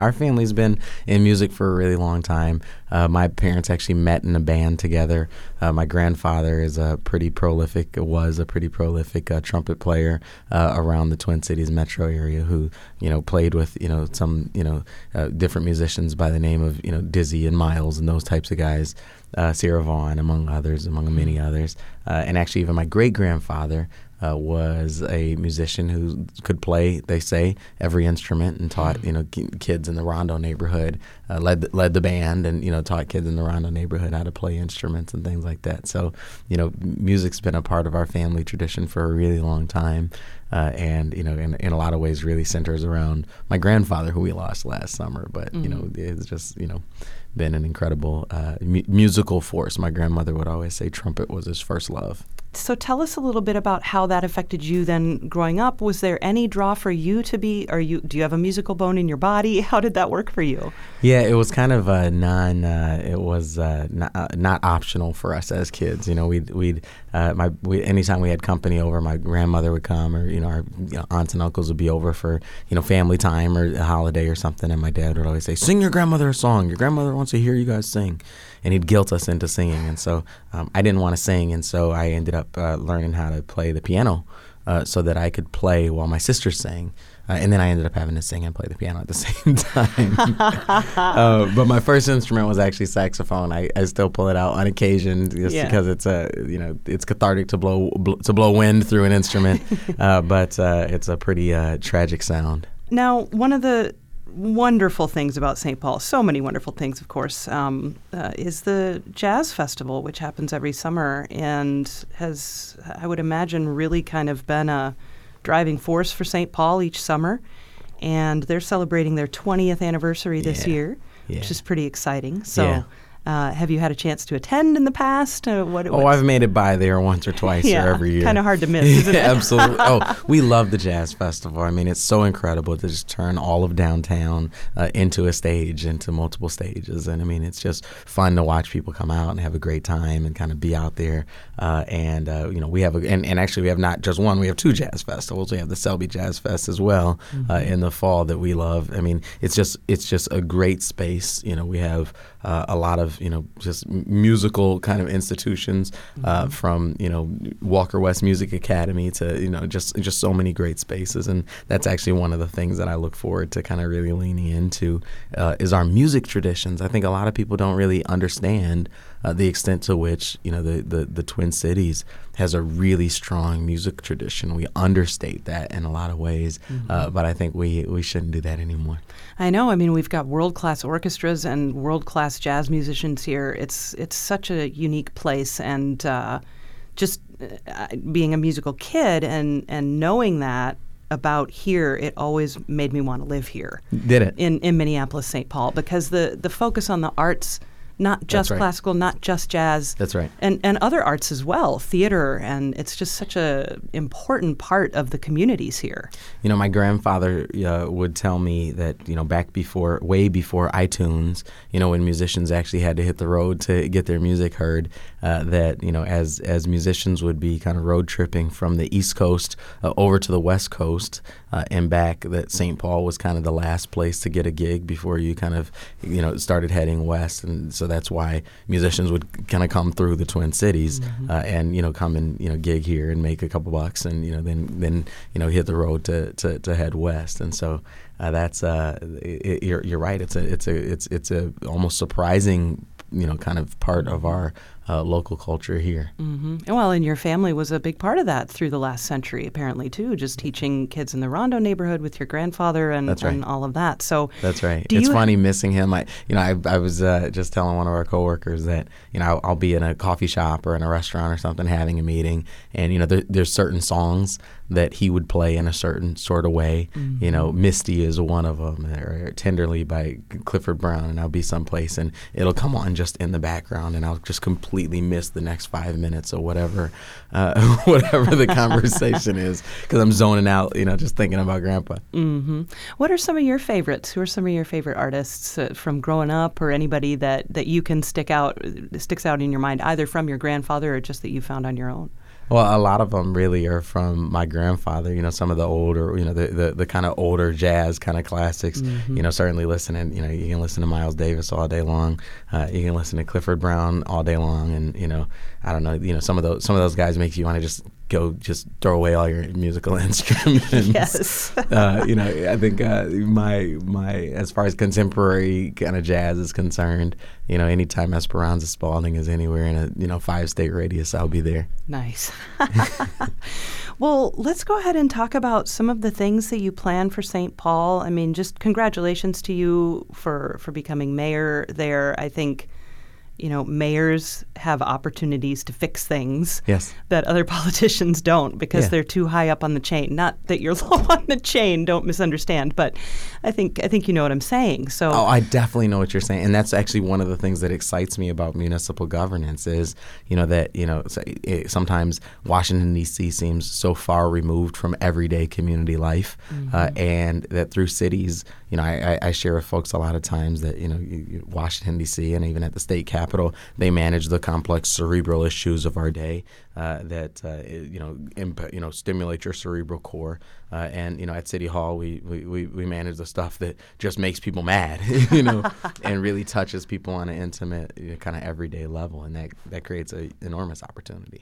Our family's been in music for a really long time. Uh, my parents actually met in a band together. Uh, my grandfather is a pretty prolific, was a pretty prolific uh, trumpet player uh, around the Twin Cities metro area, who you know played with you know some you know uh, different musicians by the name of you know Dizzy and Miles and those types of guys. Uh, Sarah Vaughan, among others, among many others, and actually even my great grandfather uh, was a musician who could play, they say, every instrument and taught you know kids in the Rondo neighborhood, uh, led the, led the band and you know taught kids in the Rondo neighborhood how to play instruments and things like that. So you know, music's been a part of our family tradition for a really long time. Uh, and you know, in, in a lot of ways, really centers around my grandfather, who we lost last summer. But mm-hmm. you know, mm-hmm. it's just you know, been an incredible uh, mu- musical force. My grandmother would always say trumpet was his first love. So tell us a little bit about how that affected you then growing up. Was there any draw for you to be are you do you have a musical bone in your body? How did that work for you? Yeah, it was kind of a non uh, it was uh, not, uh, not optional for us as kids. You know, we'd we'd uh, my we, anytime we had company over, my grandmother would come or you know our you know, aunts and uncles would be over for, you know, family time or a holiday or something and my dad would always say, "Sing your grandmother a song. Your grandmother wants to hear you guys sing." and he'd guilt us into singing. And so um, I didn't want to sing, and so I ended up uh, learning how to play the piano uh, so that I could play while my sister sang. Uh, and then I ended up having to sing and play the piano at the same time. uh, but my first instrument was actually saxophone. I, I still pull it out on occasion just yeah. because it's a you know it's cathartic to blow bl- to blow wind through an instrument. Uh, but uh, it's a pretty uh, tragic sound. Now, one of the wonderful things about St. Paul, so many wonderful things, of course, um, uh, is the Jazz Festival, which happens every summer and has, I would imagine, really kind of been a driving force for St. Paul each summer. And they're celebrating their 20th anniversary this yeah. year, yeah. which is pretty exciting. So. Yeah. Uh, have you had a chance to attend in the past? Uh, what, oh, I've made it by there once or twice yeah, or every year. Kind of hard to miss, isn't it? Absolutely. oh, we love the Jazz Festival. I mean, it's so incredible to just turn all of downtown uh, into a stage, into multiple stages. And I mean, it's just fun to watch people come out and have a great time and kind of be out there. Uh, and, uh, you know, we have, a, and, and actually, we have not just one, we have two jazz festivals. We have the Selby Jazz Fest as well uh, mm-hmm. in the fall that we love. I mean, it's just, it's just a great space. You know, we have a lot of, you know, just musical kind of institutions, uh, mm-hmm. from you know Walker West Music Academy to you know just just so many great spaces, and that's actually one of the things that I look forward to kind of really leaning into uh, is our music traditions. I think a lot of people don't really understand uh, the extent to which you know the, the the Twin Cities has a really strong music tradition. We understate that in a lot of ways, mm-hmm. uh, but I think we we shouldn't do that anymore. I know. I mean, we've got world class orchestras and world class jazz musicians here. It's it's such a unique place, and uh, just uh, being a musical kid and and knowing that about here, it always made me want to live here. Did it in in Minneapolis, St. Paul, because the the focus on the arts not just right. classical, not just jazz. That's right. And and other arts as well, theater, and it's just such a important part of the communities here. You know, my grandfather uh, would tell me that you know back before, way before iTunes, you know, when musicians actually had to hit the road to get their music heard, uh, that you know, as as musicians would be kind of road tripping from the East Coast uh, over to the West Coast uh, and back, that St. Paul was kind of the last place to get a gig before you kind of you know started heading west, and so that's why musicians would kind of come through the Twin Cities mm-hmm. uh, and you know come and you know gig here and make a couple bucks and you know then then you know hit the road to to, to head west and so uh, that's uh, it, you're you're right it's a it's a it's it's a almost surprising you know kind of part of our uh, local culture here. Mm-hmm. Well, and your family was a big part of that through the last century, apparently too. Just teaching kids in the Rondo neighborhood with your grandfather and, right. and all of that. So that's right. It's funny ha- missing him. I, you know, I, I was uh, just telling one of our coworkers that you know I'll, I'll, be in a coffee shop or in a restaurant or something having a meeting, and you know there, there's certain songs that he would play in a certain sort of way. Mm-hmm. You know, Misty is one of them, or Tenderly by Clifford Brown, and I'll be someplace and it'll come on just in the background, and I'll just completely miss the next five minutes or whatever, uh, whatever the conversation is, because I'm zoning out, you know, just thinking about Grandpa. Mm-hmm. What are some of your favorites? Who are some of your favorite artists uh, from growing up, or anybody that that you can stick out sticks out in your mind, either from your grandfather or just that you found on your own? Well, a lot of them really are from my grandfather. You know, some of the older, you know, the the, the kind of older jazz kind of classics. Mm-hmm. You know, certainly listening. You know, you can listen to Miles Davis all day long. Uh, you can listen to Clifford Brown all day long, and you know, I don't know. You know, some of those some of those guys make you want to just go just throw away all your musical instruments. Yes. uh, you know, I think uh, my my as far as contemporary kind of jazz is concerned, you know, anytime Esperanza Spalding is anywhere in a you know five state radius, I'll be there. Nice. well, let's go ahead and talk about some of the things that you plan for St. Paul. I mean, just congratulations to you for for becoming mayor there. I think you know, mayors have opportunities to fix things yes. that other politicians don't because yeah. they're too high up on the chain. Not that you're low on the chain, don't misunderstand, but I think I think you know what I'm saying. So Oh, I definitely know what you're saying. And that's actually one of the things that excites me about municipal governance is, you know, that, you know, sometimes Washington DC seems so far removed from everyday community life mm-hmm. uh, and that through cities, you know, I, I, share with folks a lot of times that, you know, Washington DC and even at the state capitol capital. They manage the complex cerebral issues of our day uh, that uh, you know imp- you know stimulate your cerebral core. Uh, and you know at City Hall we, we, we manage the stuff that just makes people mad, you know, and really touches people on an intimate, you know, kind of everyday level, and that that creates an enormous opportunity.